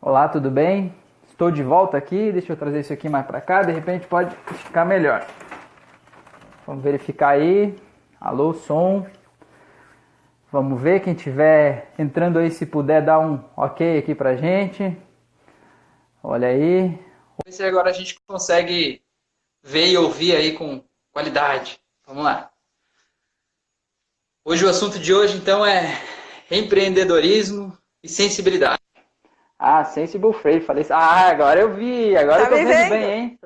Olá, tudo bem? Estou de volta aqui, deixa eu trazer isso aqui mais para cá, de repente pode ficar melhor. Vamos verificar aí. Alô, som. Vamos ver quem tiver entrando aí, se puder dar um ok aqui pra gente. Olha aí. Vamos ver se agora a gente consegue ver e ouvir aí com qualidade. Vamos lá. Hoje o assunto de hoje então é empreendedorismo e sensibilidade. Ah, Sensible Frame, falei isso. Ah, agora eu vi, agora tá eu tô vendo, vendo, bem, hein?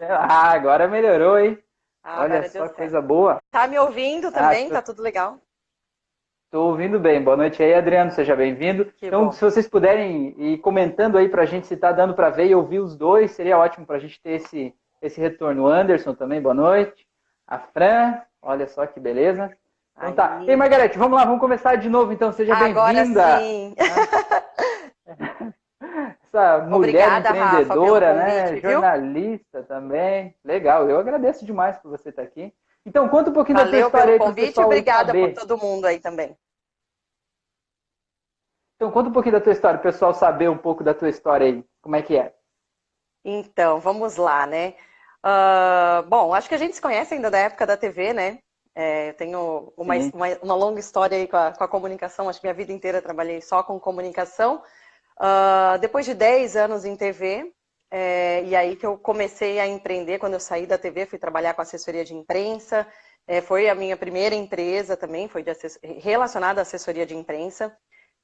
Ah, agora melhorou, hein? Ah, Olha só coisa boa. Tá me ouvindo também? Ah, tô... Tá tudo legal? Tô ouvindo bem. Boa noite aí, Adriano, seja bem-vindo. Então, bom. se vocês puderem ir comentando aí pra gente se tá dando para ver e ouvir os dois, seria ótimo pra gente ter esse, esse retorno. O Anderson também, boa noite. A Fran, olha só que beleza. Então tá. Ei, Margarete, vamos lá, vamos começar de novo, então. Seja bem-vinda. Agora sim. Essa mulher Obrigada, empreendedora, Rafa, né? Convite, Jornalista também. Legal, eu agradeço demais por você estar aqui. Então, conta um pouquinho Valeu da tua história pelo convite e obrigada saber. por todo mundo aí também. Então, conta um pouquinho da tua história, o pessoal saber um pouco da tua história aí. Como é que é? Então, vamos lá, né? Uh, bom, acho que a gente se conhece ainda da época da TV, né? É, eu tenho uma, uma, uma, longa história aí com a, com a comunicação, acho que minha vida inteira trabalhei só com comunicação. Uh, depois de 10 anos em TV, é, e aí que eu comecei a empreender, quando eu saí da TV, fui trabalhar com assessoria de imprensa, é, foi a minha primeira empresa também, foi relacionada à assessoria de imprensa.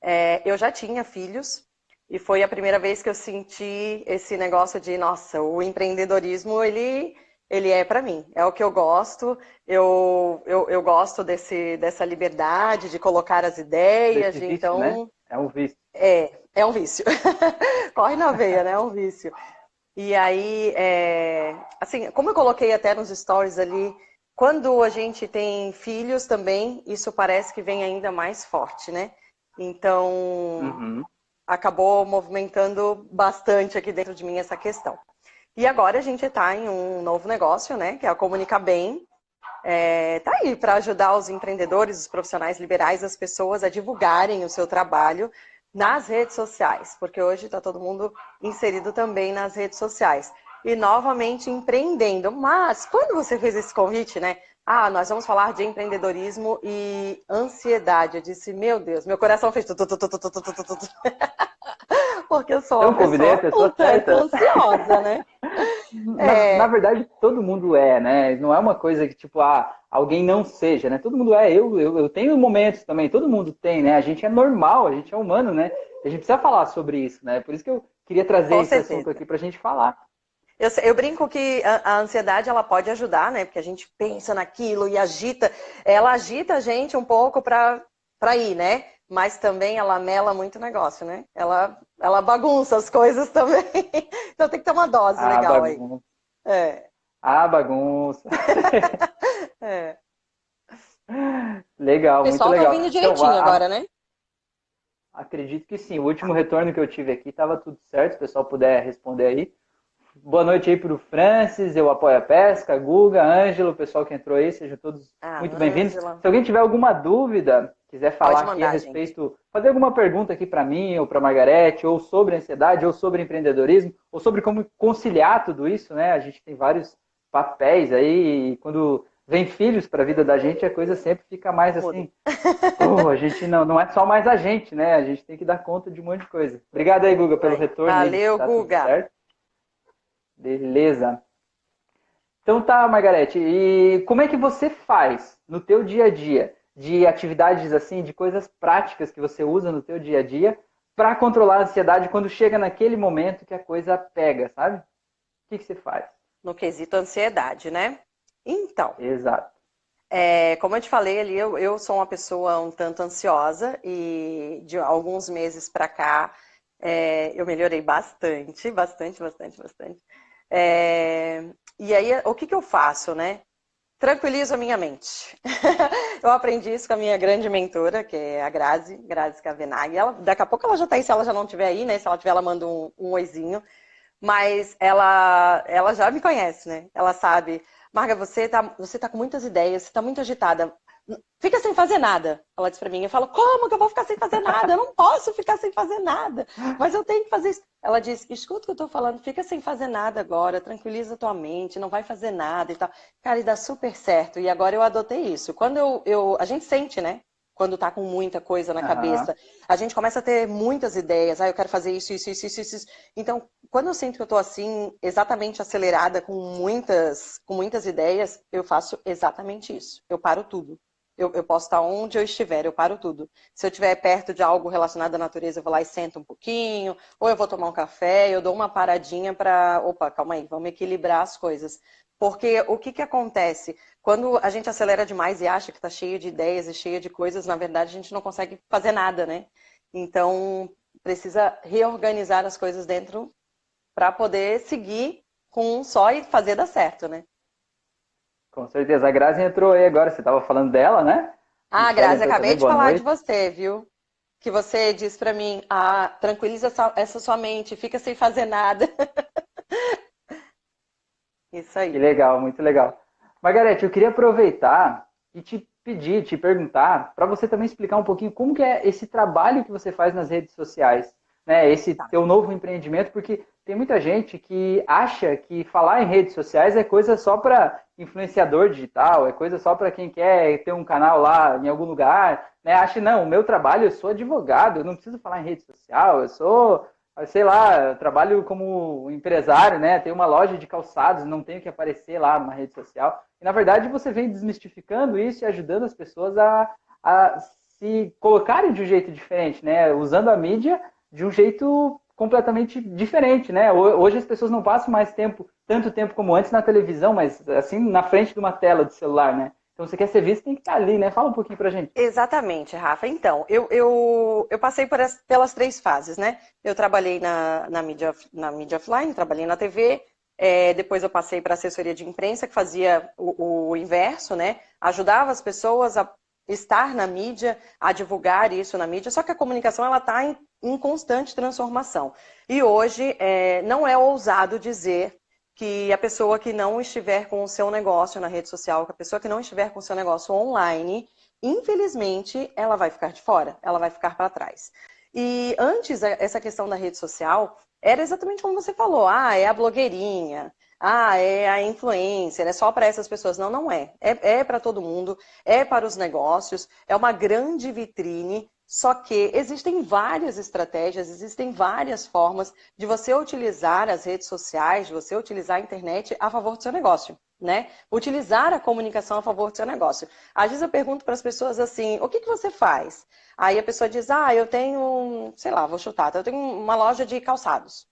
É, eu já tinha filhos, e foi a primeira vez que eu senti esse negócio de, nossa, o empreendedorismo, ele, ele é para mim, é o que eu gosto, eu, eu, eu gosto desse, dessa liberdade de colocar as ideias, de, então... Né? É um vício. É, é um vício. Corre na veia, né? É um vício. E aí, é... assim, como eu coloquei até nos stories ali, quando a gente tem filhos também, isso parece que vem ainda mais forte, né? Então, uhum. acabou movimentando bastante aqui dentro de mim essa questão. E agora a gente está em um novo negócio, né? Que é a Comunica Bem. É, tá aí para ajudar os empreendedores, os profissionais liberais, as pessoas a divulgarem o seu trabalho nas redes sociais, porque hoje está todo mundo inserido também nas redes sociais. E novamente empreendendo. Mas quando você fez esse convite, né? Ah, nós vamos falar de empreendedorismo e ansiedade. Eu disse, meu Deus, meu coração fez Porque eu sou uma convidei a pessoa certa. ansiosa, né? Na, é... na, verdade, todo mundo é, né? Não é uma coisa que, tipo, ah, alguém não seja, né? Todo mundo é. Eu, eu, eu tenho momentos também, todo mundo tem, né? A gente é normal, a gente é humano, né? A gente precisa falar sobre isso, né? Por isso que eu queria trazer Com esse certeza. assunto aqui pra gente falar. Eu, eu, brinco que a, a, ansiedade ela pode ajudar, né? Porque a gente pensa naquilo e agita. Ela agita a gente um pouco para ir, né? Mas também ela mela muito o negócio, né? Ela, ela bagunça as coisas também. então tem que ter uma dose ah, legal bagunça. aí. É. Ah, bagunça. é. Legal, muito legal. O pessoal tá ouvindo direitinho então, agora, né? Acredito que sim. O último retorno que eu tive aqui estava tudo certo. Se o pessoal puder responder aí. Boa noite aí para o Francis, eu apoio a pesca, Guga, Ângelo, o pessoal que entrou aí, sejam todos ah, muito bem-vindos. Se alguém tiver alguma dúvida, quiser falar mandar, aqui a respeito, gente. fazer alguma pergunta aqui para mim ou para Margarete, ou sobre ansiedade, ou sobre empreendedorismo, ou sobre como conciliar tudo isso, né? A gente tem vários papéis aí, e quando vem filhos para a vida da gente, a coisa sempre fica mais assim. Oh, a gente não, não é só mais a gente, né? A gente tem que dar conta de um monte de coisa. Obrigado aí, Guga, pelo retorno. Valeu, tá Guga. Beleza. Então tá, Margarete, e como é que você faz no teu dia a dia de atividades assim, de coisas práticas que você usa no teu dia a dia para controlar a ansiedade quando chega naquele momento que a coisa pega, sabe? O que, que você faz? No quesito ansiedade, né? Então. Exato. É, como eu te falei ali, eu, eu sou uma pessoa um tanto ansiosa e de alguns meses para cá é, eu melhorei bastante, bastante, bastante, bastante. É, e aí, o que, que eu faço, né? Tranquilizo a minha mente. eu aprendi isso com a minha grande mentora, que é a Grazi, Grazi Kavenag. Ela, daqui a pouco ela já está aí, se ela já não estiver aí, né? Se ela estiver, ela manda um, um oizinho. Mas ela, ela já me conhece, né? Ela sabe, Marga, você está você tá com muitas ideias, você está muito agitada. Fica sem fazer nada. Ela disse para mim, eu falo, como que eu vou ficar sem fazer nada? Eu não posso ficar sem fazer nada, mas eu tenho que fazer isso. Ela disse, escuta o que eu tô falando, fica sem fazer nada agora, tranquiliza tua mente, não vai fazer nada e tal. Cara, e dá super certo. E agora eu adotei isso. Quando eu, eu a gente sente, né? Quando tá com muita coisa na uhum. cabeça, a gente começa a ter muitas ideias. Ah, eu quero fazer isso, isso, isso, isso, isso. Então, quando eu sinto que eu tô assim, exatamente acelerada, com muitas, com muitas ideias, eu faço exatamente isso. Eu paro tudo. Eu, eu, posso estar onde eu estiver, eu paro tudo. Se eu estiver perto de algo relacionado à natureza, eu vou lá e sento um pouquinho, ou eu vou tomar um café, eu dou uma paradinha para, opa, calma aí, vamos equilibrar as coisas. Porque o que, que acontece? Quando a gente acelera demais e acha que está cheio de ideias e cheio de coisas, na verdade a gente não consegue fazer nada, né? Então, precisa reorganizar as coisas dentro para poder seguir com um só e fazer dar certo, né? Com certeza. A Grazi entrou aí agora, você estava falando dela, né? Ah, Grazi, acabei também. de Boa falar noite. de você, viu? Que você disse para mim, ah, tranquiliza essa sua mente, fica sem fazer nada. Isso aí. Que legal, muito legal. Margarete, eu queria aproveitar e te pedir, te perguntar, para você também explicar um pouquinho como que é esse trabalho que você faz nas redes sociais, né? Esse tá. teu novo empreendimento, porque tem muita gente que acha que falar em redes sociais é coisa só para influenciador digital, é coisa só para quem quer ter um canal lá em algum lugar, né? Acha, não, o meu trabalho, eu sou advogado, eu não preciso falar em rede social, eu sou, sei lá, trabalho como empresário, né? Tenho uma loja de calçados, não tenho que aparecer lá numa rede social. E, na verdade, você vem desmistificando isso e ajudando as pessoas a, a se colocarem de um jeito diferente, né? Usando a mídia de um jeito completamente diferente, né? Hoje as pessoas não passam mais tempo, tanto tempo como antes na televisão, mas assim na frente de uma tela de celular, né? Então, você quer ser visto, tem que estar ali, né? Fala um pouquinho pra gente. Exatamente, Rafa. Então, eu, eu, eu passei as, pelas três fases, né? Eu trabalhei na, na, mídia, na mídia offline, trabalhei na TV, é, depois eu passei para assessoria de imprensa, que fazia o, o, inverso, né? Ajudava as pessoas a estar na mídia, a divulgar isso na mídia, só que a comunicação ela está em, em, constante transformação. E hoje é, não é ousado dizer que a pessoa que não estiver com o seu negócio na rede social, que a pessoa que não estiver com o seu negócio online, infelizmente, ela vai ficar de fora, ela vai ficar para trás. E antes, essa questão da rede social era exatamente como você falou: ah, é a blogueirinha, ah, é a influencer, é só para essas pessoas. Não, não é. É, é para todo mundo, é para os negócios, é uma grande vitrine. Só que existem várias estratégias, existem várias formas de você utilizar as redes sociais, de você utilizar a internet a favor do seu negócio, né? Utilizar a comunicação a favor do seu negócio. Às vezes eu pergunto para as pessoas assim: o que, que você faz? Aí a pessoa diz: ah, eu tenho, sei lá, vou chutar, eu tenho uma loja de calçados.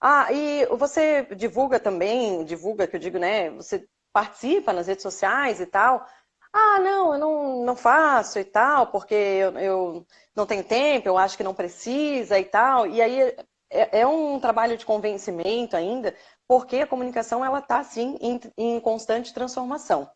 Ah, e você divulga também, divulga, que eu digo, né? Você participa nas redes sociais e tal. Ah, não, eu não, não faço e tal, porque eu, eu não tenho tempo, eu acho que não precisa e tal. E aí é, é um trabalho de convencimento ainda, porque a comunicação ela está assim em, em constante transformação.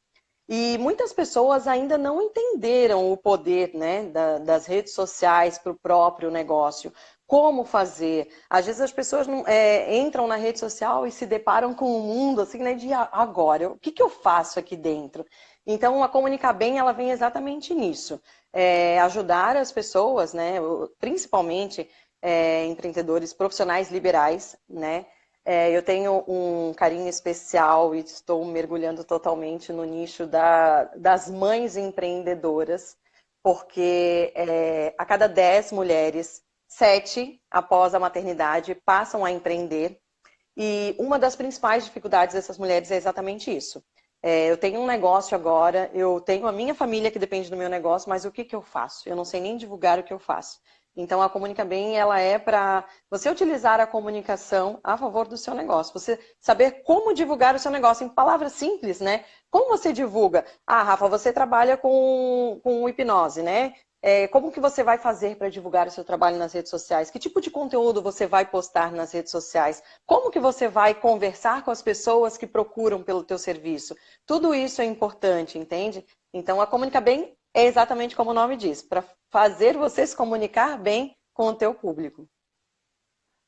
E muitas pessoas ainda não entenderam o poder né, da, das redes sociais para o próprio negócio como fazer. Às vezes as pessoas não, é, entram na rede social e se deparam com o um mundo assim, né, de agora, o que, que eu faço aqui dentro? Então, a Comunicar Bem, ela vem exatamente nisso. É, ajudar as pessoas, né, principalmente é, empreendedores profissionais liberais, né, é, eu tenho um carinho especial e estou mergulhando totalmente no nicho da, das mães empreendedoras, porque é, a cada 10 mulheres sete, após a maternidade, passam a empreender. E uma das principais dificuldades dessas mulheres é exatamente isso. É, eu tenho um negócio agora, eu tenho a minha família que depende do meu negócio, mas o que, que eu faço? Eu não sei nem divulgar o que eu faço. Então, a Comunica Bem, ela é para você utilizar a comunicação a favor do seu negócio. Você saber como divulgar o seu negócio em palavras simples, né? Como você divulga? Ah, Rafa, você trabalha com, com hipnose, né? É, como que você vai fazer para divulgar o seu trabalho nas redes sociais? Que tipo de conteúdo você vai postar nas redes sociais? Como que você vai conversar com as pessoas que procuram pelo teu serviço? Tudo isso é importante, entende? Então, a Comunica Bem é exatamente como o nome diz, para fazer você se comunicar bem com o teu público.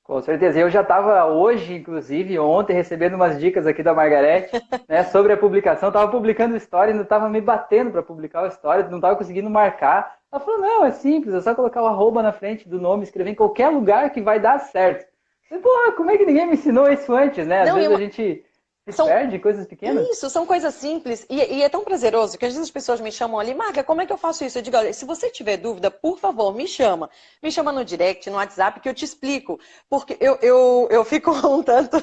Com certeza. Eu já estava hoje, inclusive, ontem, recebendo umas dicas aqui da Margarete né, sobre a publicação. Estava publicando história e não estava me batendo para publicar a história, não estava conseguindo marcar. Ela falou: não, é simples, é só colocar o arroba na frente do nome, escrever em qualquer lugar que vai dar certo. E, porra, como é que ninguém me ensinou isso antes, né? Às não, vezes eu... a gente são... perde coisas pequenas? Isso, são coisas simples. E, e, é tão prazeroso que às vezes as pessoas me chamam ali, Marga, como é que eu faço isso? Eu digo, olha, se você tiver dúvida, por favor, me chama. Me chama no direct, no WhatsApp, que eu te explico. Porque eu, eu, eu fico um tanto,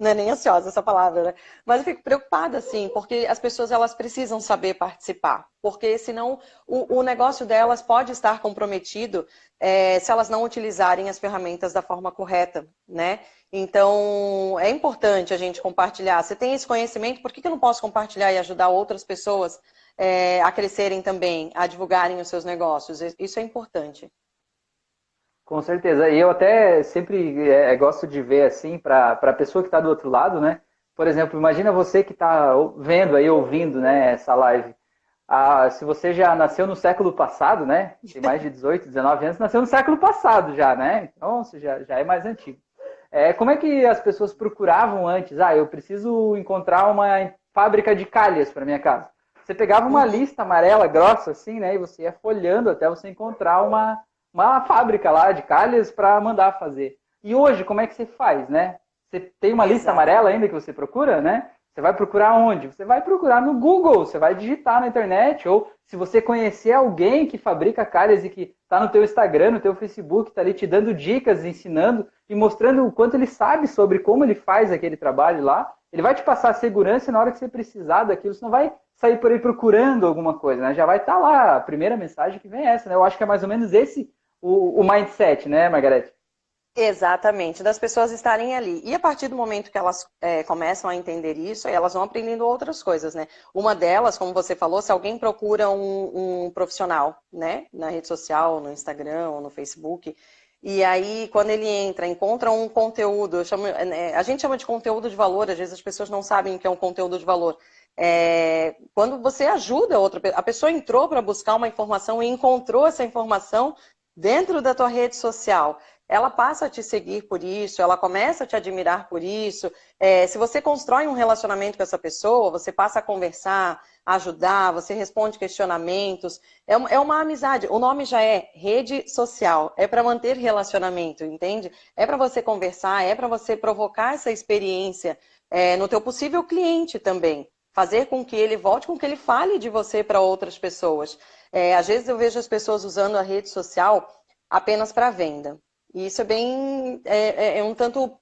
não é nem ansiosa essa palavra, né? Mas eu fico preocupada, assim, porque as pessoas elas precisam saber participar. Porque senão o, o negócio delas pode estar comprometido é, se elas não utilizarem as ferramentas da forma correta, né? Então, é importante a gente compartilhar. Você tem esse conhecimento, por que, que eu não posso compartilhar e ajudar outras pessoas é, a crescerem também, a divulgarem os seus negócios? Isso é importante. Com certeza. E eu até sempre é, gosto de ver assim, para a pessoa que está do outro lado, né? Por exemplo, imagina você que está vendo aí, ouvindo né, essa live. Ah, se você já nasceu no século passado, né? Tem mais de 18, 19 anos, nasceu no século passado já, né? Então, você já, já é mais antigo. É, como é que as pessoas procuravam antes? Ah, eu preciso encontrar uma fábrica de calhas para minha casa. Você pegava uma lista amarela grossa assim, né? E você ia folhando até você encontrar uma, uma fábrica lá de calhas para mandar fazer. E hoje, como é que você faz, né? Você tem uma lista amarela ainda que você procura, né? Você vai procurar onde? Você vai procurar no Google, você vai digitar na internet, ou se você conhecer alguém que fabrica calhas e que está no teu Instagram, no teu Facebook, está ali te dando dicas, ensinando e mostrando o quanto ele sabe sobre como ele faz aquele trabalho lá, ele vai te passar segurança na hora que você precisar daquilo, você não vai sair por aí procurando alguma coisa, né? Já vai estar tá lá, a primeira mensagem que vem é essa, né? Eu acho que é mais ou menos esse o, o mindset, né, Margarete? Exatamente, das pessoas estarem ali. E a partir do momento que elas é, começam a entender isso, elas vão aprendendo outras coisas, né? Uma delas, como você falou, se alguém procura um, um profissional, né? Na rede social, no Instagram ou no Facebook, e aí, quando ele entra, encontra um conteúdo, chamo, é, a gente chama de conteúdo de valor, às vezes as pessoas não sabem o que é um conteúdo de valor. É, quando você ajuda outra a pessoa entrou para buscar uma informação e encontrou essa informação dentro da tua rede social ela passa a te seguir por isso, ela começa a te admirar por isso. É, se você constrói um relacionamento com essa pessoa, você passa a conversar, ajudar, você responde questionamentos. É, é uma amizade. O nome já é rede social. É para manter relacionamento, entende? É para você conversar, é para você provocar essa experiência é, no teu possível cliente também. Fazer com que ele volte, com que ele fale de você para outras pessoas. É, às vezes eu vejo as pessoas usando a rede social apenas para venda. E isso é bem. É, é, é um tanto.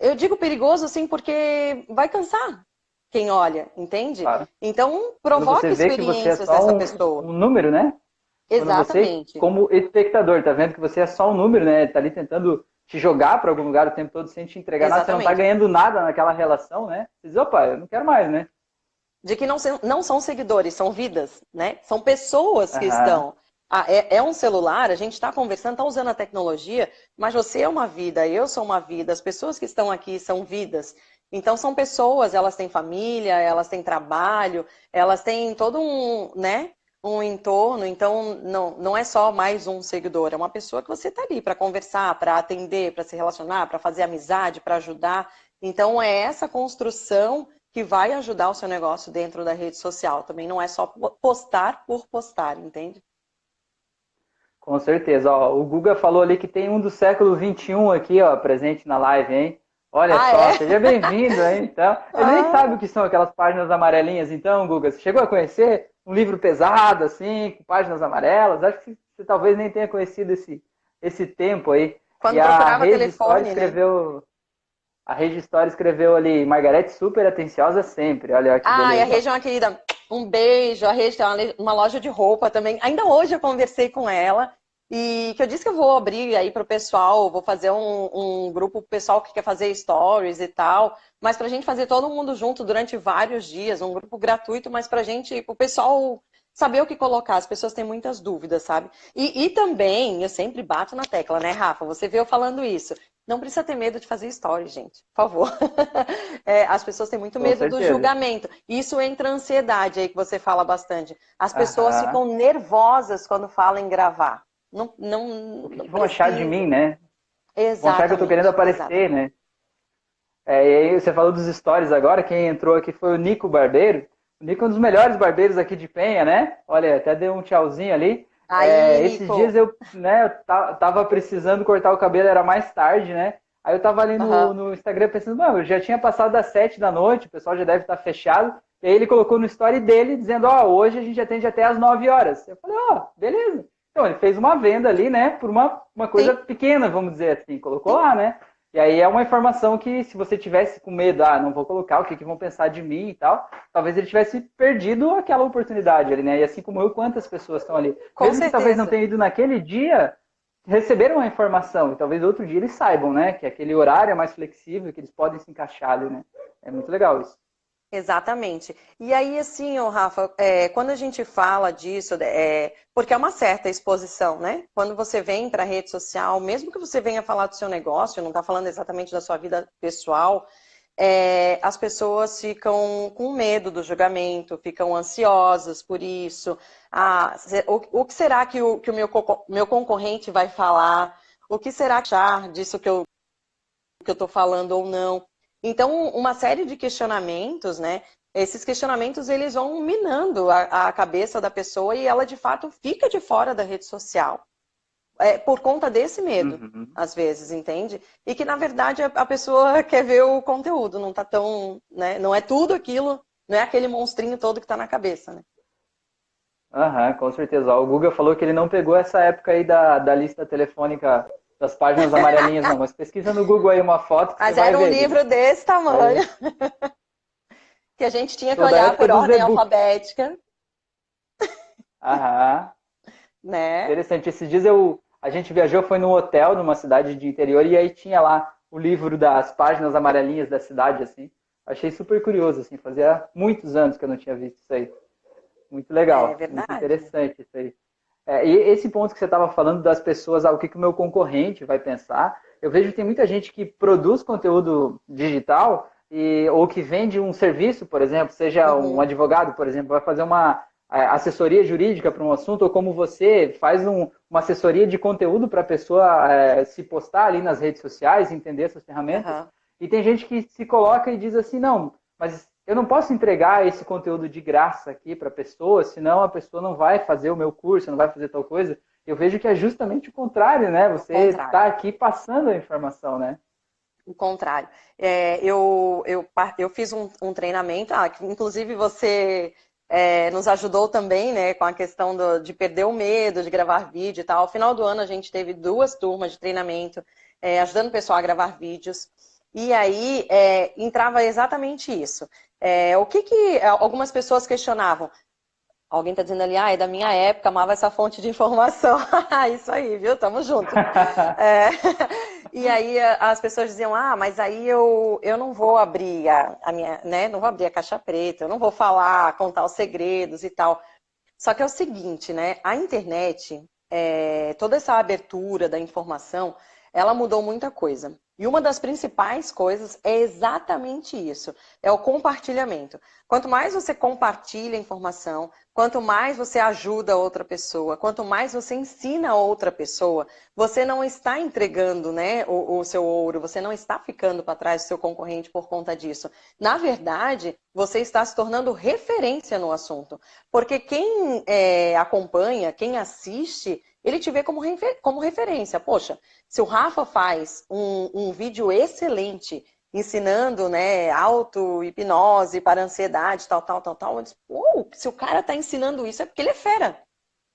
Eu digo perigoso, assim, porque vai cansar quem olha, entende? Claro. Então, provoca experiências é dessa um, pessoa. Um número, né? Exatamente. Você, como espectador, tá vendo que você é só um número, né? Tá ali tentando te jogar para algum lugar o tempo todo sem te entregar nada, você não tá ganhando nada naquela relação, né? Você diz, opa, eu não quero mais, né? De que não, não são seguidores, são vidas, né? São pessoas que estão. Ah, é, é, um celular, a gente está conversando, está usando a tecnologia, mas você é uma vida, eu sou uma vida, as pessoas que estão aqui são vidas. Então são pessoas, elas têm família, elas têm trabalho, elas têm todo um, né, um entorno, então não, não é só mais um seguidor, é uma pessoa que você está ali para conversar, para atender, para se relacionar, para fazer amizade, para ajudar. Então é essa construção que vai ajudar o seu negócio dentro da rede social. Também não é só postar por postar, entende? Com certeza. Ó, o Guga falou ali que tem um do século XXI aqui, ó, presente na live, hein? Olha ah, só, é? seja bem-vindo, hein? Então, ele ah. nem sabe o que são aquelas páginas amarelinhas, então, Guga, você chegou a conhecer um livro pesado, assim, com páginas amarelas? Acho que você talvez nem tenha conhecido esse, esse tempo aí. Quando e procurava a telefone, né? escreveu, né? A Rede História escreveu ali, Margarete super atenciosa sempre, olha que Ah, beleza. e a Rede é querida. Um beijo, a Rede tem uma loja de roupa também. Ainda hoje eu conversei com ela e que eu disse que eu vou abrir aí para o pessoal, vou fazer um, um grupo pessoal que quer fazer stories e tal, mas para a gente fazer todo mundo junto durante vários dias, um grupo gratuito, mas para a gente, o pessoal saber o que colocar. As pessoas têm muitas dúvidas, sabe? E, e também, eu sempre bato na tecla, né, Rafa? Você veio falando isso. Não precisa ter medo de fazer stories, gente. Por favor. é, as pessoas têm muito medo do julgamento. Isso entra ansiedade aí que você fala bastante. As pessoas Aham. ficam nervosas quando falam em gravar. Não, não, o que vão achar de mim, né? Vão achar que eu tô querendo aparecer, exatamente. né? É, e aí você falou dos stories agora, quem entrou aqui foi o Nico Barbeiro. O Nico é um dos melhores barbeiros aqui de Penha, né? Olha, até deu um tchauzinho ali. Aí, é, esses dias eu, né, tava precisando cortar o cabelo, era mais tarde, né? Aí eu tava ali no, uhum. no Instagram pensando, mano, já tinha passado das sete da noite, o pessoal já deve estar tá fechado. E aí ele colocou no story dele dizendo, ó, oh, hoje a gente atende até as nove horas. Eu falei, ó, oh, beleza. Então ele fez uma venda ali, né, por uma, uma coisa Sim. pequena, vamos dizer assim, colocou lá, né? E aí é uma informação que se você tivesse com medo, ah, não vou colocar, o que, que vão pensar de mim e tal, talvez ele tivesse perdido aquela oportunidade ali, né? E assim como eu, quantas pessoas estão ali? Com Mesmo certeza. que talvez não tenha ido naquele dia, receberam a informação e talvez outro dia eles saibam, né? Que aquele horário é mais flexível, que eles podem se encaixar ali, né? É muito legal isso. Exatamente. E aí, assim, oh, Rafa, é, quando a gente fala disso, é, porque é uma certa exposição, né? Quando você vem para a rede social, mesmo que você venha falar do seu negócio, não está falando exatamente da sua vida pessoal, é, as pessoas ficam com medo do julgamento, ficam ansiosas por isso. Ah, o, o que será que o, que o meu, meu concorrente vai falar? O que será achar disso que eu que eu estou falando ou não? Então, uma série de questionamentos, né? Esses questionamentos eles vão minando a, a cabeça da pessoa e ela de fato fica de fora da rede social. É, por conta desse medo, uhum. às vezes, entende? E que, na verdade, a, a, pessoa quer ver o conteúdo, não tá tão, né? Não é tudo aquilo, não é aquele monstrinho todo que tá na cabeça, né? Aham, com certeza. O Guga falou que ele não pegou essa época aí da, da lista telefônica das páginas amarelinhas, não. Mas pesquisa no Google aí uma foto. Que mas era um livro desse tamanho. É. que a gente tinha que Toda olhar por ordem alfabética. Aham. né? Interessante. Esses dias eu, a gente viajou, foi num hotel, numa cidade de interior, e aí tinha lá o livro das páginas amarelinhas da cidade, assim. Achei super curioso, assim. Fazia muitos anos que eu não tinha visto isso aí. Muito legal. É verdade. Muito interessante isso aí. É, e esse ponto que você estava falando das pessoas, ah, o que, que o meu concorrente vai pensar, eu vejo que tem muita gente que produz conteúdo digital e, ou que vende um serviço, por exemplo, seja uhum. um advogado, por exemplo, vai fazer uma é, assessoria jurídica para um assunto, ou como você faz um, uma assessoria de conteúdo para a pessoa é, se postar ali nas redes sociais, entender essas ferramentas. Uhum. E tem gente que se coloca e diz assim, não, mas eu não posso entregar esse conteúdo de graça aqui para a pessoa, senão a pessoa não vai fazer o meu curso, não vai fazer tal coisa. Eu vejo que é justamente o contrário, né? Você está aqui passando a informação, né? O contrário. É, eu, eu, eu fiz um, um treinamento, ah, que inclusive você é, nos ajudou também, né, com a questão do, de perder o medo de gravar vídeo e tal. Ao final do ano a gente teve duas turmas de treinamento, é, ajudando o pessoal a gravar vídeos. E aí é, entrava exatamente isso. É, o que, que algumas pessoas questionavam? Alguém está dizendo ali, ah, é da minha época, amava essa fonte de informação. Isso aí, viu? Tamo junto. é, e aí as pessoas diziam, ah, mas aí eu, eu não vou abrir a, a, minha, né? Não vou abrir a caixa preta, eu não vou falar, contar os segredos e tal. Só que é o seguinte, né? A internet, é, toda essa abertura da informação, ela mudou muita coisa. E uma das principais coisas é exatamente isso, é o compartilhamento. Quanto mais você compartilha informação, quanto mais você ajuda outra pessoa, quanto mais você ensina outra pessoa, você não está entregando né, o, o seu ouro, você não está ficando para trás do seu concorrente por conta disso. Na verdade, você está se tornando referência no assunto. Porque quem é, acompanha, quem assiste, ele te vê como, refer como referência. Poxa, se o Rafa faz um, um vídeo excelente ensinando, né, auto-hipnose para ansiedade, tal, tal, tal, tal, eu disse, se o cara está ensinando isso é porque ele é fera,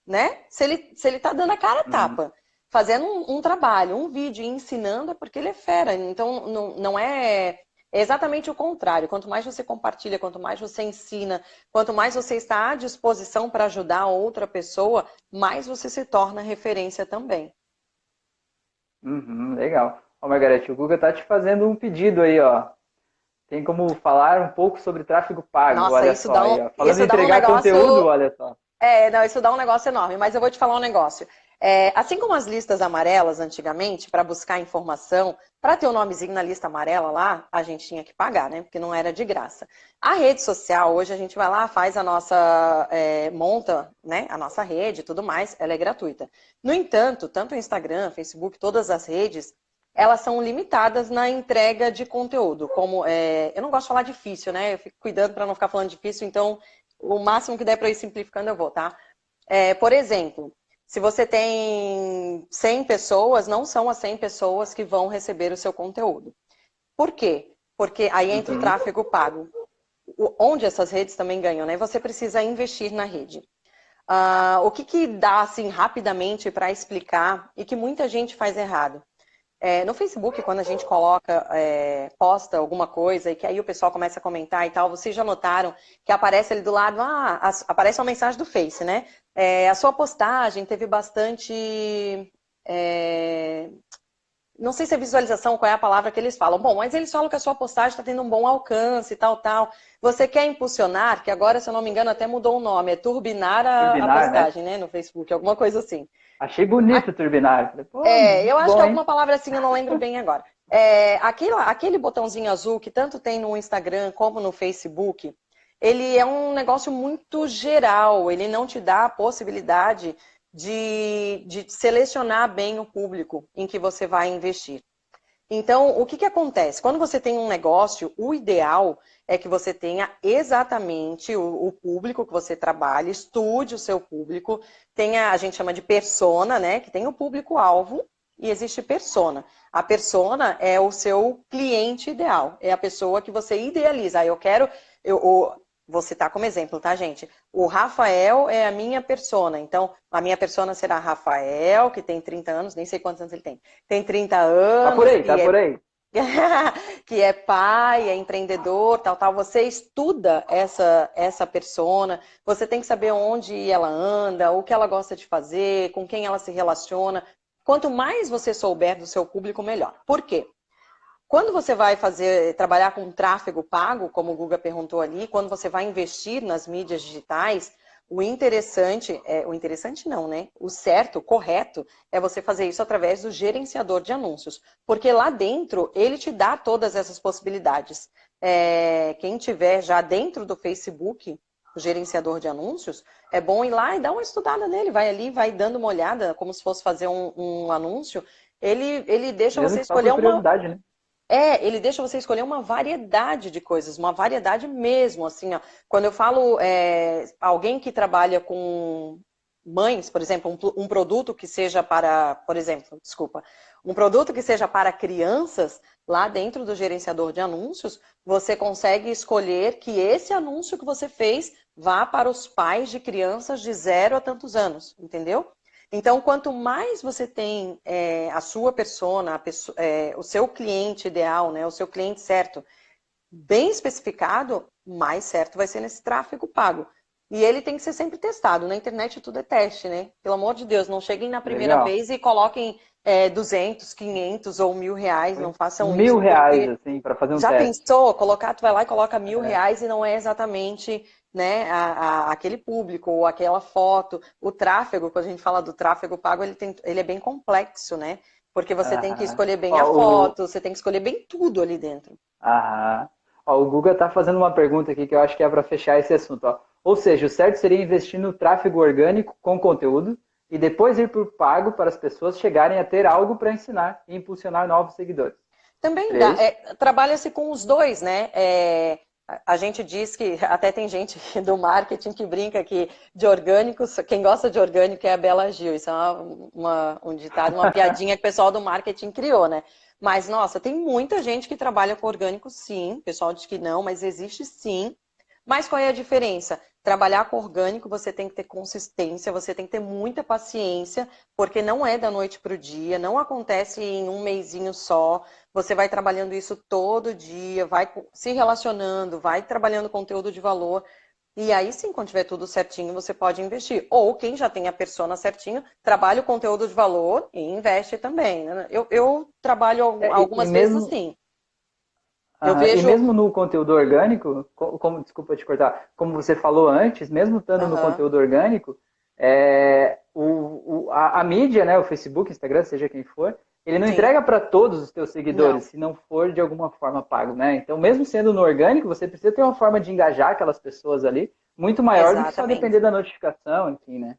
né? Se ele, se ele tá dando a cara a uhum. tapa, uhum. fazendo um, um, trabalho, um vídeo ensinando é porque ele é fera. Então, não, não é é exatamente o contrário. Quanto mais você compartilha, quanto mais você ensina, quanto mais você está à disposição para ajudar outra pessoa, mais você se torna referência também. Uhum, legal. Ó, Margarete, o Google está te fazendo um pedido aí, ó. Tem como falar um pouco sobre tráfego pago, Nossa, olha isso só. Dá um, aí, Falando em entregar um negócio... conteúdo, olha só. É, não, isso dá um negócio enorme, mas eu vou te falar um negócio. É, assim como as listas amarelas antigamente, para buscar informação, para ter o um nomezinho na lista amarela lá, a gente tinha que pagar, né? Porque não era de graça. A rede social, hoje a gente vai lá, faz a nossa, é, monta né, a nossa rede e tudo mais, ela é gratuita. No entanto, tanto o Instagram, Facebook, todas as redes, elas são limitadas na entrega de conteúdo. Como é, eu não gosto de falar difícil, né? Eu fico cuidando para não ficar falando difícil, então o máximo que der para ir simplificando eu vou, tá? É, por exemplo, se você tem 100 pessoas, não são as 100 pessoas que vão receber o seu conteúdo. Por quê? Porque aí entra uhum. o tráfego pago. Onde essas redes também ganham, né? Você precisa investir na rede. Uh, o que, que dá, assim, rapidamente para explicar e que muita gente faz errado? É, no Facebook, quando a gente coloca, é, posta alguma coisa e que aí o pessoal começa a comentar e tal, vocês já notaram que aparece ali do lado, ah, aparece uma mensagem do Face, né? É, a sua postagem teve bastante. É, não sei se é visualização, qual é a palavra que eles falam. Bom, mas eles falam que a sua postagem está tendo um bom alcance e tal, tal. Você quer impulsionar, que agora, se eu não me engano, até mudou o nome, é turbinar a, turbinar, a né? postagem, né? né? no Facebook, alguma coisa assim. Achei bonito turbinar. Pô, é, eu acho bom, que alguma palavra assim eu não lembro bem agora. É, aquele, aquele botãozinho azul que tanto tem no Instagram como no Facebook, ele é um negócio muito geral, ele não te dá a possibilidade de, de selecionar bem o público em que você vai investir. Então, o que, que acontece? Quando você tem um negócio, o ideal é que você tenha exatamente o, o, público que você trabalha, estude o seu público, tenha, a gente chama de persona, né? Que tem o público-alvo e existe persona. A persona é o seu cliente ideal, é a pessoa que você idealiza. Ah, eu quero, eu, vou citar como exemplo, tá, gente? O Rafael é a minha persona. Então, a minha persona será Rafael, que tem 30 anos, nem sei quantos anos ele tem. Tem 30 anos. Tá por aí, tá é... por aí. que é pai, é empreendedor, tal, tal. Você estuda essa essa persona, você tem que saber onde ela anda, o que ela gosta de fazer, com quem ela se relaciona. Quanto mais você souber do seu público, melhor. Por quê? Quando você vai fazer, trabalhar com tráfego pago, como o Guga perguntou ali, quando você vai investir nas mídias digitais, o interessante, é, o interessante não, né? O certo, o correto, é você fazer isso através do gerenciador de anúncios. Porque lá dentro, ele te dá todas essas possibilidades. É, quem tiver já dentro do Facebook, o gerenciador de anúncios, é bom ir lá e dar uma estudada nele. Vai ali, vai dando uma olhada, como se fosse fazer um, um anúncio. Ele, ele deixa Mesmo você escolher uma. Né? É, ele deixa você escolher uma variedade de coisas, uma variedade mesmo, assim, ó. Quando eu falo é, alguém que trabalha com mães, por exemplo, um, um, produto que seja para, por exemplo, desculpa, um produto que seja para crianças, lá dentro do gerenciador de anúncios, você consegue escolher que esse anúncio que você fez vá para os pais de crianças de zero a tantos anos, entendeu? Então, quanto mais você tem é, a sua persona, a pessoa, é, o seu cliente ideal, né, o seu cliente certo, bem especificado, mais certo vai ser nesse tráfego pago. E ele tem que ser sempre testado. Na internet tudo é teste, né? Pelo amor de Deus, não cheguem na primeira Legal. vez e coloquem é, 200, 500 ou mil reais, não façam mil isso. Mil reais, assim, para fazer um já teste. Já pensou? Colocar, tu vai lá e coloca mil é. reais e não é exatamente né, a, a, aquele público ou aquela foto. O tráfego, quando a gente fala do tráfego pago, ele, tem, ele é bem complexo, né? Porque você tem que escolher bem a foto, você tem que escolher bem tudo ali dentro. Aham. Ó, o Guga está fazendo uma pergunta aqui que eu acho que é para fechar esse assunto. Ó. Ou seja, o certo seria investir no tráfego orgânico com conteúdo e depois ir para o pago para as pessoas chegarem a ter algo para ensinar e impulsionar novos seguidores. Também dá. É, Trabalha-se com os dois, né? É, a gente diz que até tem gente do marketing que brinca que de orgânicos, quem gosta de orgânico é a Bela Gil. Isso é uma, uma, um ditado, uma piadinha que o pessoal do marketing criou, né? Mas, nossa, tem muita gente que trabalha com orgânico, sim. O pessoal diz que não, mas existe sim. Mas qual é a diferença? Trabalhar com orgânico, você tem que ter consistência, você tem que ter muita paciência, porque não é da noite para o dia, não acontece em um mêsinho só. Você vai trabalhando isso todo dia, vai se relacionando, vai trabalhando conteúdo de valor. E aí sim, quando tiver tudo certinho, você pode investir. Ou quem já tem a persona certinho, trabalha o conteúdo de valor e investe também. Né? Eu, eu trabalho é, algumas mesmo... vezes assim. Eu vejo... E mesmo no conteúdo orgânico, como, desculpa te cortar, como você falou antes, mesmo estando uhum. no conteúdo orgânico, é, o, o a, a, mídia, né, o Facebook, Instagram, seja quem for, ele não Sim. entrega para todos os teus seguidores, não. se não for de alguma forma pago, né? Então, mesmo sendo no orgânico, você precisa ter uma forma de engajar aquelas pessoas ali, muito maior Exatamente. do que só depender da notificação, enfim, né?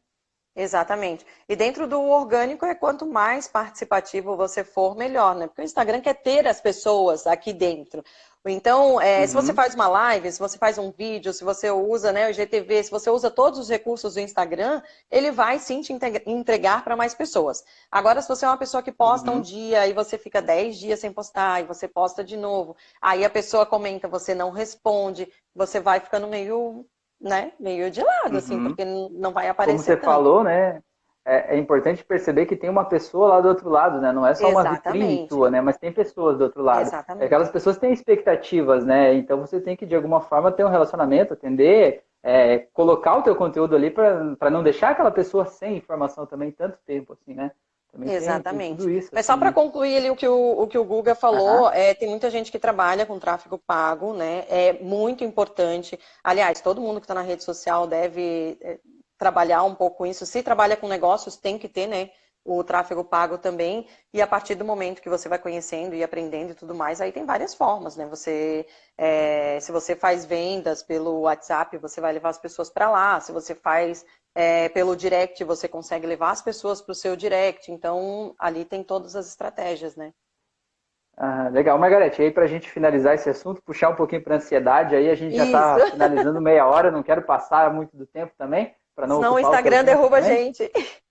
Exatamente. E dentro do orgânico é quanto mais participativo você for, melhor, né? Porque o Instagram quer ter as pessoas aqui dentro. Então, é, uhum. se você uhum. faz uma live, se você faz um vídeo, se você usa né, o GTV, se você usa todos os recursos do Instagram, ele vai sim te entregar para mais pessoas. Agora, se você é uma pessoa que posta uhum. um dia e você fica 10 dias sem postar e você posta de novo, aí a pessoa comenta, você não responde, você vai ficando meio, né, meio de lado, assim, uhum. assim, porque não vai aparecer. Como você tanto. falou, né? é, é, importante perceber que tem uma pessoa lá do outro lado, né? Não é só uma Exatamente. vitrine tua, né? Mas tem pessoas do outro lado. Exatamente. Aquelas pessoas têm expectativas, né? Então você tem que, de alguma forma, ter um relacionamento, atender, é, colocar o teu conteúdo ali para não deixar aquela pessoa sem informação também tanto tempo, assim, né? Também Exatamente. Isso, Mas só para concluir ali o que o, o, que o Guga falou, uhum. é, tem muita gente que trabalha com tráfego pago, né? É muito importante. Aliás, todo mundo que está na rede social deve é, trabalhar um pouco isso. Se trabalha com negócios, tem que ter, né? O tráfego pago também, e a partir do momento que você vai conhecendo e aprendendo e tudo mais, aí tem várias formas, né? Você, é, se você faz vendas pelo WhatsApp, você vai levar as pessoas para lá. Se você faz é, pelo direct, você consegue levar as pessoas para o seu direct. Então, ali tem todas as estratégias, né? Ah, legal, Margarete, aí para a gente finalizar esse assunto, puxar um pouquinho para ansiedade, aí a gente já está finalizando meia hora, não quero passar muito do tempo também. Para não Senão o Instagram derruba a gente.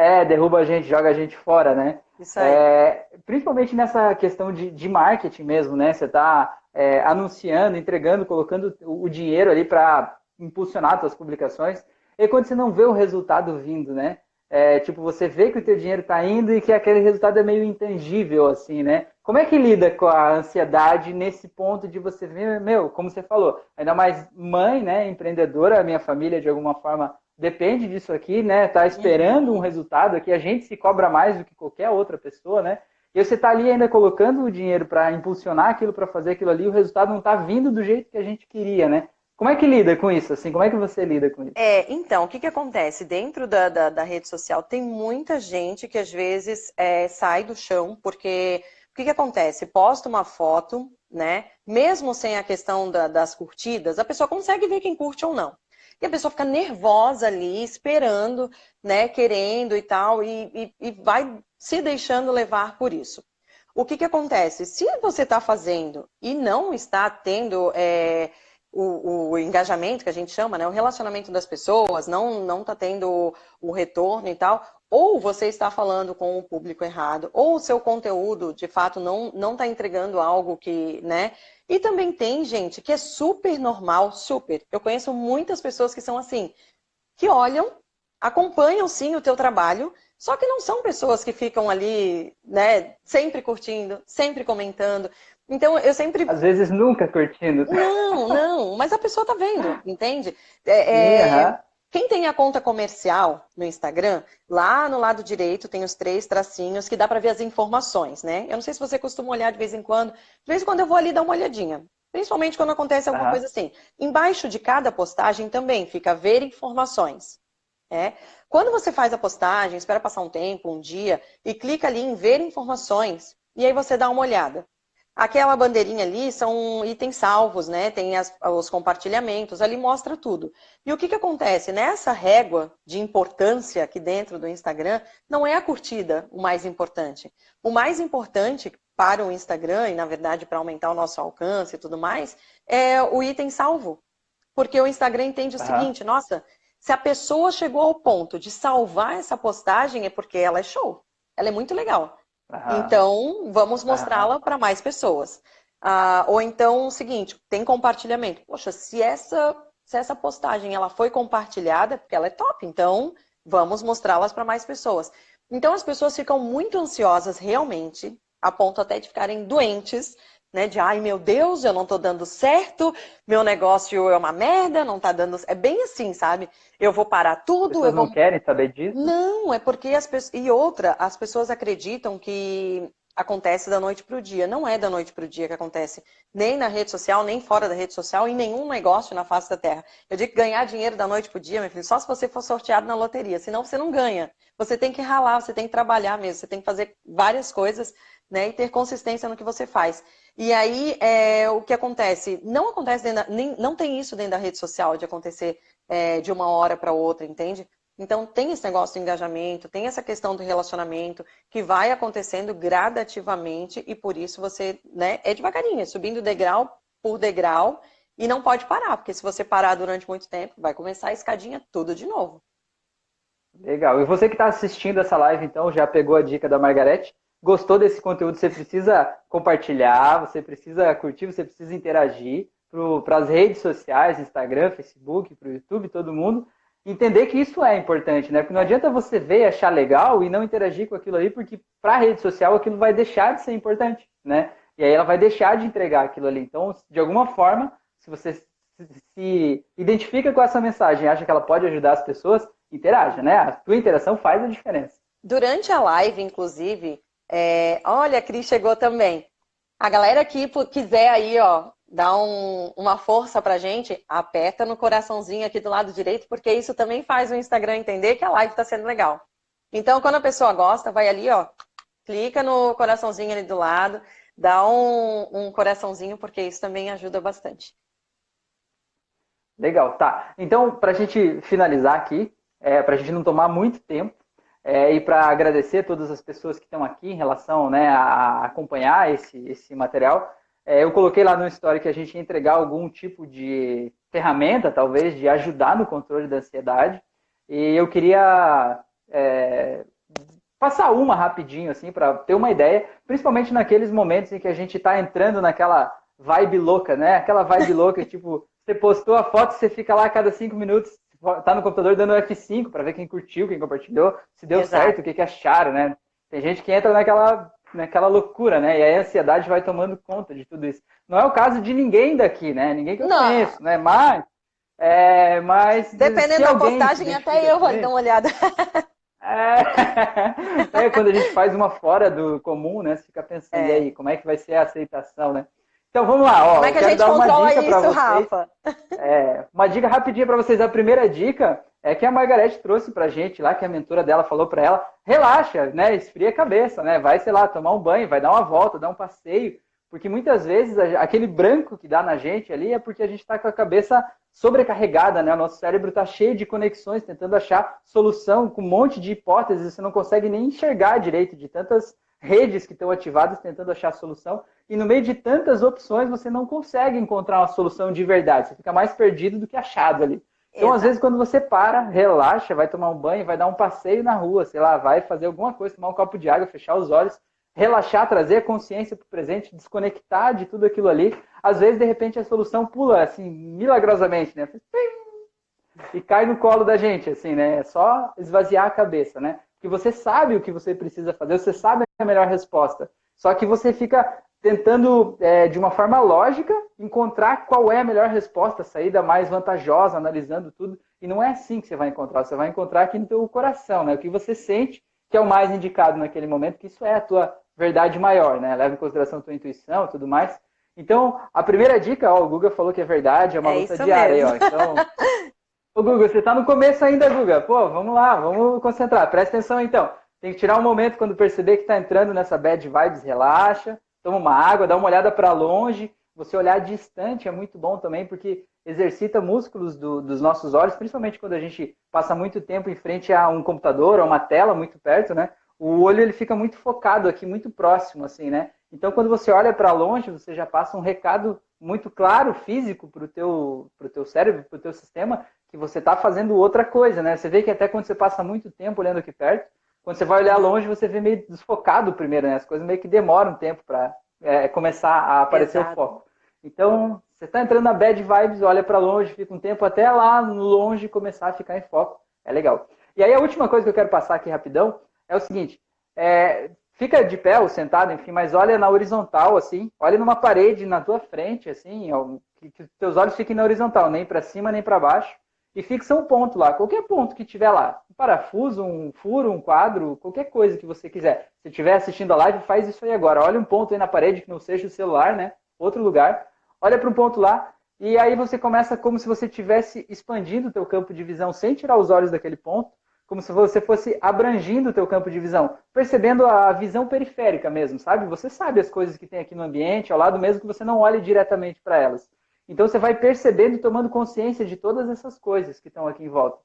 É, derruba a gente, joga a gente fora, né? Isso aí. É, principalmente nessa questão de, de marketing mesmo, né? Você está é, anunciando, entregando, colocando o dinheiro ali para impulsionar suas publicações. E quando você não vê o resultado vindo, né? É, tipo, você vê que o teu dinheiro está indo e que aquele resultado é meio intangível, assim, né? Como é que lida com a ansiedade nesse ponto de você ver, meu, como você falou, ainda mais mãe, né, empreendedora, a minha família de alguma forma depende disso aqui, né? Tá esperando um resultado aqui, a gente se cobra mais do que qualquer outra pessoa, né? E você tá ali ainda colocando o dinheiro para impulsionar aquilo, para fazer aquilo ali, o resultado não tá vindo do jeito que a gente queria, né? Como é que lida com isso? Assim, como é que você lida com isso? É, então, o que, que acontece? Dentro da, da, da rede social tem muita gente que às vezes é, sai do chão, porque o que, que acontece? Posta uma foto, né? Mesmo sem a questão da, das curtidas, a pessoa consegue ver quem curte ou não. E a pessoa fica nervosa ali, esperando, né, querendo e tal, e, e, e vai se deixando levar por isso. O que, que acontece? Se você está fazendo e não está tendo é, o, o, engajamento que a gente chama, né, o relacionamento das pessoas, não não está tendo o, retorno e tal, ou você está falando com o público errado, ou o seu conteúdo, de fato, não não está entregando algo que, né, e também tem gente que é super normal, super. Eu conheço muitas pessoas que são assim, que olham, acompanham sim o teu trabalho, só que não são pessoas que ficam ali, né, sempre curtindo, sempre comentando. Então eu sempre. Às vezes nunca curtindo. Não, não, mas a pessoa tá vendo, entende? É, é... Quem tem a conta comercial no Instagram, lá no lado direito tem os três tracinhos que dá para ver as informações, né? Eu não sei se você costuma olhar de vez em quando. De vez em quando eu vou ali dar uma olhadinha. Principalmente quando acontece alguma coisa assim. Embaixo de cada postagem também fica ver informações. É. Quando você faz a postagem, espera passar um tempo, um dia, e clica ali em ver informações, e aí você dá uma olhada. Aquela bandeirinha ali são itens salvos, né? Tem as, os compartilhamentos, ali mostra tudo. E o que, que acontece? Nessa régua de importância aqui dentro do Instagram, não é a curtida o mais importante. O mais importante para o Instagram, e na verdade para aumentar o nosso alcance e tudo mais, é o item salvo. Porque o Instagram entende o uhum. seguinte, nossa, se a pessoa chegou ao ponto de salvar essa postagem é porque ela é show. Ela é muito legal. Então, vamos mostrá-la para mais pessoas. Ah, ou então, o seguinte, tem compartilhamento. Poxa, se essa, se essa postagem ela foi compartilhada, porque ela é top, então vamos mostrá-las para mais pessoas. Então, as pessoas ficam muito ansiosas realmente, a ponto até de ficarem doentes, né? De ai meu Deus, eu não estou dando certo, meu negócio é uma merda, não está dando. É bem assim, sabe? Eu vou parar tudo. As eu vou... não querem saber disso? Não, é porque as pessoas. E outra, as pessoas acreditam que acontece da noite para o dia. Não é da noite para o dia que acontece, nem na rede social, nem fora da rede social, em nenhum negócio na face da Terra. Eu digo que ganhar dinheiro da noite para o dia, meu filho, só se você for sorteado na loteria, senão você não ganha. Você tem que ralar, você tem que trabalhar mesmo, você tem que fazer várias coisas né, e ter consistência no que você faz. E aí, é, o que acontece? Não acontece da, nem, não tem isso dentro da rede social de acontecer é, de uma hora para outra, entende? Então, tem esse negócio do engajamento, tem essa questão do relacionamento que vai acontecendo gradativamente e por isso você, né, é devagarinho, é subindo degrau por degrau e não pode parar, porque se você parar durante muito tempo, vai começar a escadinha tudo de novo. Legal. E você que está assistindo essa live, então, já pegou a dica da Margarete? Gostou desse conteúdo? Você precisa compartilhar, você precisa curtir, você precisa interagir para as redes sociais, Instagram, Facebook, para o YouTube, todo mundo entender que isso é importante, né? Porque não adianta você ver, achar legal e não interagir com aquilo ali, porque para a rede social aquilo vai deixar de ser importante, né? E aí ela vai deixar de entregar aquilo ali. Então, de alguma forma, se você se identifica com essa mensagem, acha que ela pode ajudar as pessoas, interaja, né? A tua interação faz a diferença. Durante a live, inclusive, é... olha, a Cris chegou também. A galera que quiser aí, ó, dá um, uma força pra gente, aperta no coraçãozinho aqui do lado direito, porque isso também faz o Instagram entender que a live está sendo legal. Então, quando a pessoa gosta, vai ali, ó, clica no coraçãozinho ali do lado, dá um, um coraçãozinho, porque isso também ajuda bastante. Legal, tá. Então, para a gente finalizar aqui, é, para a gente não tomar muito tempo, é, e para agradecer todas as pessoas que estão aqui em relação né, a acompanhar esse, esse material, é, eu coloquei lá no story que a gente ia entregar algum tipo de ferramenta, talvez, de ajudar no controle da ansiedade. E eu queria é, passar uma rapidinho, assim, para ter uma ideia, principalmente naqueles momentos em que a gente está entrando naquela vibe louca, né? Aquela vibe louca, tipo, você postou a foto, você fica lá a cada cinco minutos, tá no computador dando F5 para ver quem curtiu, quem compartilhou, se deu Exato. certo, o que, que acharam, né? Tem gente que entra naquela naquela loucura, né? E aí a ansiedade vai tomando conta de tudo isso. Não é o caso de ninguém daqui, né? Ninguém que eu não. conheço, né? Mas, é, mas dependendo da postagem, até eu vou dar uma olhada. É, é, quando a gente faz uma fora do comum, né? Você fica pensando é. aí, como é que vai ser a aceitação, né? Então vamos lá, ó. Como é que a gente controla isso, Rafa? É, uma dica rapidinha para vocês. A primeira dica é que a Margarete trouxe pra gente lá, que a mentora dela falou para ela, relaxa, né? Esfria a cabeça, né? Vai, sei lá, tomar um banho, vai dar uma volta, dar um passeio. Porque muitas vezes aquele branco que dá na gente ali é porque a gente está com a cabeça sobrecarregada, né? O nosso cérebro está cheio de conexões, tentando achar solução com um monte de hipóteses, você não consegue nem enxergar direito de tantas redes que estão ativadas tentando achar solução. E no meio de tantas opções, você não consegue encontrar uma solução de verdade. Você fica mais perdido do que achado ali. Então, Exato. às vezes, quando você para, relaxa, vai tomar um banho, vai dar um passeio na rua, sei lá, vai fazer alguma coisa, tomar um copo de água, fechar os olhos, relaxar, trazer a consciência para o presente, desconectar de tudo aquilo ali. Às vezes, de repente, a solução pula, assim, milagrosamente, né? E cai no colo da gente, assim, né? É só esvaziar a cabeça, né? Porque você sabe o que você precisa fazer, você sabe a melhor resposta. Só que você fica tentando, é, de uma forma lógica, encontrar qual é a melhor resposta, a saída mais vantajosa, analisando tudo. E não é assim que você vai encontrar, você vai encontrar aqui no teu coração, né? O que você sente que é o mais indicado naquele momento, que isso é a tua verdade maior, né? Leva em consideração a tua intuição e tudo mais. Então, a primeira dica, ó, o Guga falou que é verdade, é uma é luta diária, ó. Então, Ô, Guga, você está no começo ainda, Guga. Pô, vamos lá, vamos concentrar. Presta atenção então. Tem que tirar um momento quando perceber que está entrando nessa bad vibes, relaxa toma uma água, dá uma olhada para longe. Você olhar distante é muito bom também, porque exercita músculos do, dos nossos olhos, principalmente quando a gente passa muito tempo em frente a um computador ou uma tela muito perto, né? O olho ele fica muito focado aqui, muito próximo, assim, né? Então, quando você olha para longe, você já passa um recado muito claro, físico, para o teu, pro teu cérebro, para o teu sistema, que você está fazendo outra coisa, né? Você vê que até quando você passa muito tempo olhando aqui perto, quando você vai olhar longe, você vê meio desfocado primeiro, né? As coisas meio que demoram um tempo para é, começar a aparecer Exato. o foco. Então, você está entrando na bad vibes, olha para longe, fica um tempo até lá longe começar a ficar em foco. É legal. E aí a última coisa que eu quero passar aqui rapidão é o seguinte: é, fica de pé ou sentado, enfim, mas olha na horizontal, assim, olha numa parede na tua frente, assim, que, que teus olhos fiquem na horizontal, nem para cima nem para baixo e fixa um ponto lá, qualquer ponto que tiver lá, um parafuso, um furo, um quadro, qualquer coisa que você quiser. Se estiver assistindo a live, faz isso aí agora. Olha um ponto aí na parede que não seja o celular, né? Outro lugar. Olha para um ponto lá e aí você começa como se você estivesse expandindo o teu campo de visão sem tirar os olhos daquele ponto, como se você fosse abrangindo o teu campo de visão, percebendo a visão periférica mesmo, sabe? Você sabe as coisas que tem aqui no ambiente, ao lado mesmo que você não olhe diretamente para elas. Então você vai percebendo e tomando consciência de todas essas coisas que estão aqui em volta.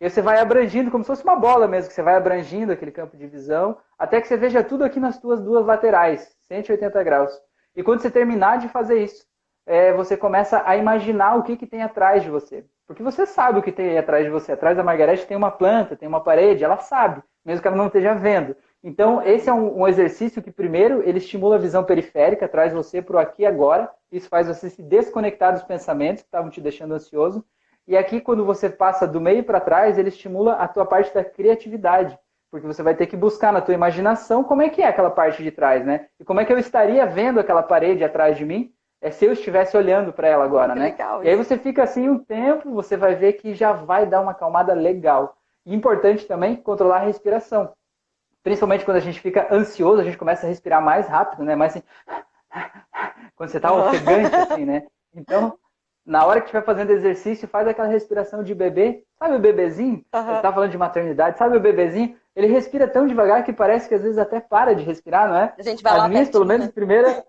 E você vai abrangindo, como se fosse uma bola mesmo, que você vai abrangindo aquele campo de visão, até que você veja tudo aqui nas tuas duas laterais, 180 graus. E quando você terminar de fazer isso, é, você começa a imaginar o que, que tem atrás de você. Porque você sabe o que tem atrás de você. Atrás da Margarete tem uma planta, tem uma parede, ela sabe, mesmo que ela não esteja vendo. Então, esse é um, um exercício que, primeiro, ele estimula a visão periférica, traz você para o aqui e agora. Isso faz você se desconectar dos pensamentos que estavam te deixando ansioso. E aqui, quando você passa do meio para trás, ele estimula a tua parte da criatividade. Porque você vai ter que buscar na tua imaginação como é que é aquela parte de trás, né? E como é que eu estaria vendo aquela parede atrás de mim é se eu estivesse olhando para ela agora, né? Legal, e aí você fica assim um tempo, você vai ver que já vai dar uma acalmada legal. E importante também controlar a respiração principalmente quando a gente fica ansioso, a gente começa a respirar mais rápido, né? Mais assim, quando você está ofegante, assim, né? Então, na hora que estiver fazendo exercício, faz aquela respiração de bebê. Sabe o bebezinho? Uhum. Você tá falando de maternidade. Sabe o bebezinho? Ele respira tão devagar que parece que às vezes até para de respirar, não é? A gente vai As lá minhas, pertinho, pelo menos, né? primeira...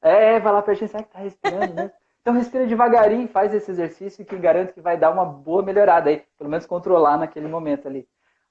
É, é, vai lá pertinho, será que tá respirando, né? Então respira devagarinho, faz esse exercício que garanto que vai dar uma boa melhorada aí. Pelo menos controlar naquele momento ali.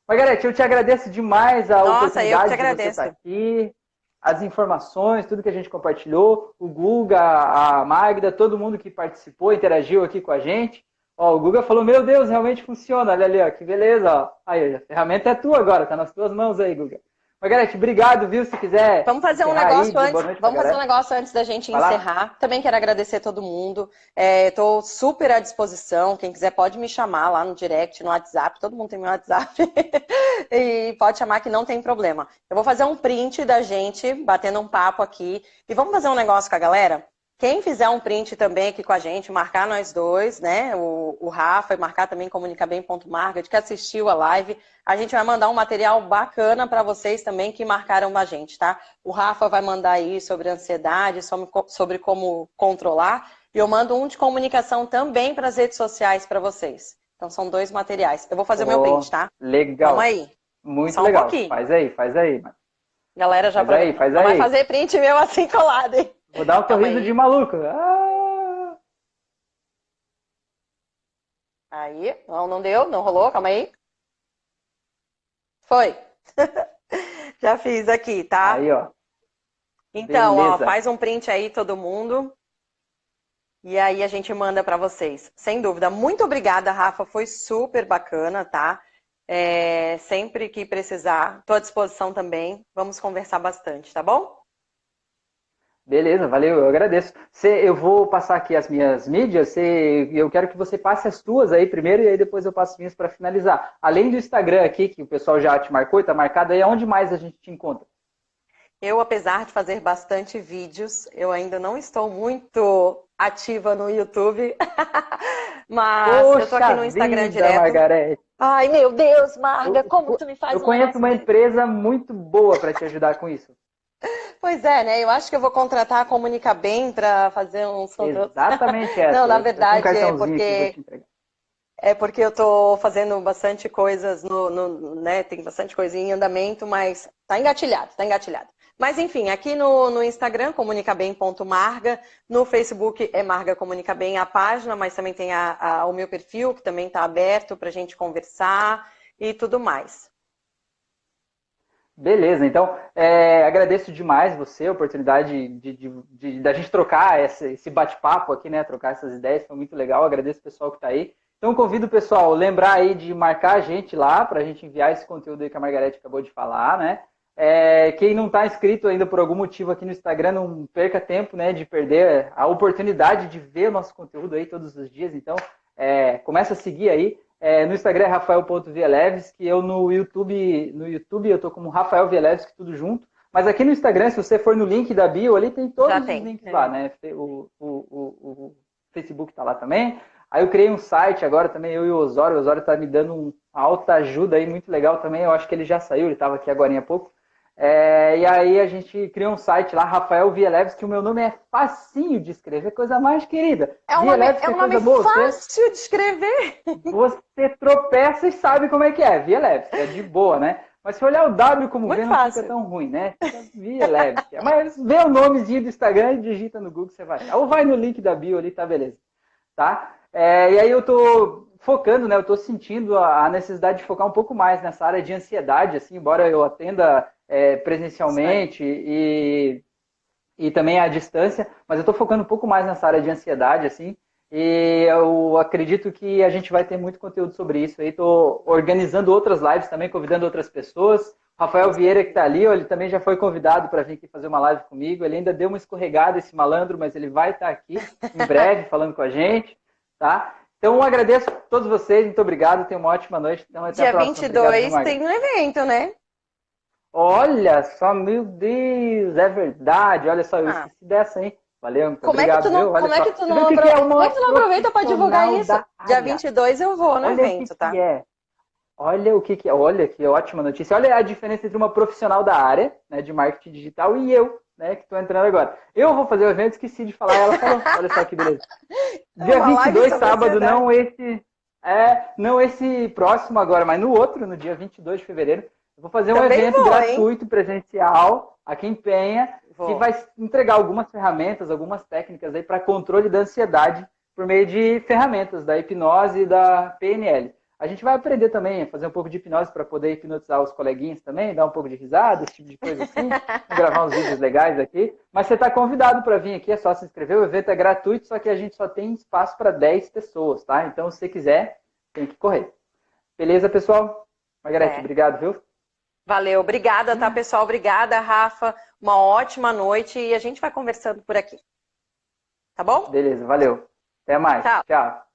Margarete, eu te agradeço demais a Nossa, oportunidade de você estar aqui, as informações, tudo que a gente compartilhou, o Guga, a Magda, todo mundo que participou, interagiu aqui com a gente. Ó, o Guga falou, meu Deus, realmente funciona, olha ali, ó, que beleza, ó. Aí, a ferramenta é tua agora, tá nas tuas mãos aí, Guga. Margarete, obrigado, viu? Se quiser. Vamos fazer um negócio aí, antes. Vamos fazer um negócio antes da gente Vai encerrar. Lá. Também quero agradecer a todo mundo. Estou é, super à disposição. Quem quiser pode me chamar lá no direct, no WhatsApp. Todo mundo tem meu WhatsApp. e pode chamar que não tem problema. Eu vou fazer um print da gente batendo um papo aqui. E vamos fazer um negócio com a galera? Quem fizer um print também aqui com a gente, marcar nós dois, né? O, o Rafa e marcar também comunicabem.market, que assistiu a live, a gente vai mandar um material bacana para vocês também que marcaram a gente, tá? O Rafa vai mandar aí sobre ansiedade, sobre, sobre como controlar, e eu mando um de comunicação também para as redes sociais para vocês. Então são dois materiais. Eu vou fazer o oh, meu print, tá? Legal. Vamos aí. Muito Só legal. Um faz aí, faz aí. Galera já faz aí, faz aí. vai fazer print meu assim colado, hein? Vou dar um sorriso de maluco. Ah! Aí, não, não deu, não rolou, calma aí. Foi. Já fiz aqui, tá? Aí, ó. Então, Beleza. ó, faz um print aí todo mundo. E aí a gente manda para vocês. Sem dúvida. Muito obrigada, Rafa. Foi super bacana, tá? É, sempre que precisar, estou à disposição também. Vamos conversar bastante, tá bom? Beleza, valeu, eu agradeço. Cê, eu vou passar aqui as minhas mídias, cê, eu quero que você passe as tuas aí primeiro e aí depois eu passo as minhas para finalizar. Além do Instagram aqui, que o pessoal já te marcou e está marcado aí, onde mais a gente te encontra? Eu, apesar de fazer bastante vídeos, eu ainda não estou muito ativa no YouTube, mas Poxa eu tô aqui no Instagram vida, direto. Margarete. Ai, meu Deus, Marga, como eu, tu me faz Eu conheço uma empresa muito boa para te ajudar com isso. Pois é, né? Eu acho que eu vou contratar a Comunica Bem para fazer uns Exatamente essa. Não, na verdade é porque é porque eu estou fazendo bastante coisas no, no, né? Tem bastante coisinha em andamento, mas tá engatilhado, tá engatilhado. Mas enfim, aqui no, no Instagram, comunicabem.marga, no Facebook é Marga Comunica Bem a página, mas também tem a, a, o meu perfil, que também está aberto para a gente conversar e tudo mais. Beleza, então é, agradeço demais você, a oportunidade de, de, de, de gente trocar esse, esse bate-papo aqui, né? Trocar essas ideias, foi muito legal. Agradeço o pessoal que está aí. Então convido o pessoal a lembrar aí de marcar a gente lá para a gente enviar esse conteúdo aí que a Margarete acabou de falar, né? É, quem não está inscrito ainda por algum motivo aqui no Instagram, não perca tempo né, de perder a oportunidade de ver o nosso conteúdo aí todos os dias. Então, é, começa a seguir aí. É, no Instagram é rafael.vielevski, eu no YouTube, no YouTube eu tô como Rafael Vielevski, tudo junto. Mas aqui no Instagram, se você for no link da bio, ali tem todos Já os tem, links é. lá, né? O, o, o, o Facebook tá lá também. Aí eu criei um site agora também, eu e o Osório. O Osório tá me dando uma alta ajuda aí, muito legal também. Eu acho que ele já saiu, ele estava aqui agora há pouco. É, e aí a gente criou um site lá, Rafael Vieleves, que o meu nome é facinho de escrever, coisa mais querida. É um nome, é um nome boa, fácil você, de escrever. Você tropeça e sabe como é que é, Vieleves, é de boa, né? Mas se olhar o W como Muito V, não fica tão ruim, né? Vieleves. Mas vê o nomezinho do Instagram e digita no Google, você vai. Ou vai no link da bio ali, tá beleza. Tá? É, e aí eu tô focando, né? Eu estou sentindo a necessidade de focar um pouco mais nessa área de ansiedade, assim, embora eu atenda é, presencialmente e, e também à distância, mas eu estou focando um pouco mais nessa área de ansiedade, assim, e eu acredito que a gente vai ter muito conteúdo sobre isso aí. Estou organizando outras lives também, convidando outras pessoas. Rafael Vieira, que está ali, ele também já foi convidado para vir aqui fazer uma live comigo. Ele ainda deu uma escorregada, esse malandro, mas ele vai estar tá aqui em breve falando com a gente. Tá? Então, eu agradeço a todos vocês, muito obrigado, tenha uma ótima noite. Então, até Dia a 22 obrigado, tem um evento, né? Olha só, meu Deus, é verdade. Olha só, eu ah. esqueci dessa, hein? Valeu, muito como obrigado. É que tu não, como, é que tu não, apro... que é como é que tu não aproveita para divulgar isso? Dia 22 eu vou no Olha evento, tá? É. Olha o que, que é. Olha que ótima notícia. Olha a diferença entre uma profissional da área né, de marketing digital e eu, né, que estou entrando agora. Eu vou fazer o evento, esqueci de falar, ela falou. Olha só que beleza. Dia 22, sábado, não esse. É, não esse próximo agora, mas no outro, no dia 22 de fevereiro, eu vou fazer um Também evento vou, gratuito, hein? presencial, aqui em Penha, Vou. que vai entregar algumas ferramentas, algumas técnicas aí para controle da ansiedade por meio de ferramentas da hipnose e da PNL. A gente vai aprender também a fazer um pouco de hipnose para poder hipnotizar os coleguinhas também, dar um pouco de risada, esse tipo de coisa assim, gravar uns vídeos legais aqui. Mas você está convidado para vir aqui, é só se inscrever. O evento é gratuito, só que a gente só tem espaço para 10 pessoas, tá? Então, se você quiser, tem que correr. Beleza, pessoal? Margarete, é. obrigado, viu? Valeu, obrigada, tá, pessoal? Obrigada, Rafa. Uma ótima noite e a gente vai conversando por aqui. Tá bom? Beleza, valeu. Até mais. Tchau. Tchau.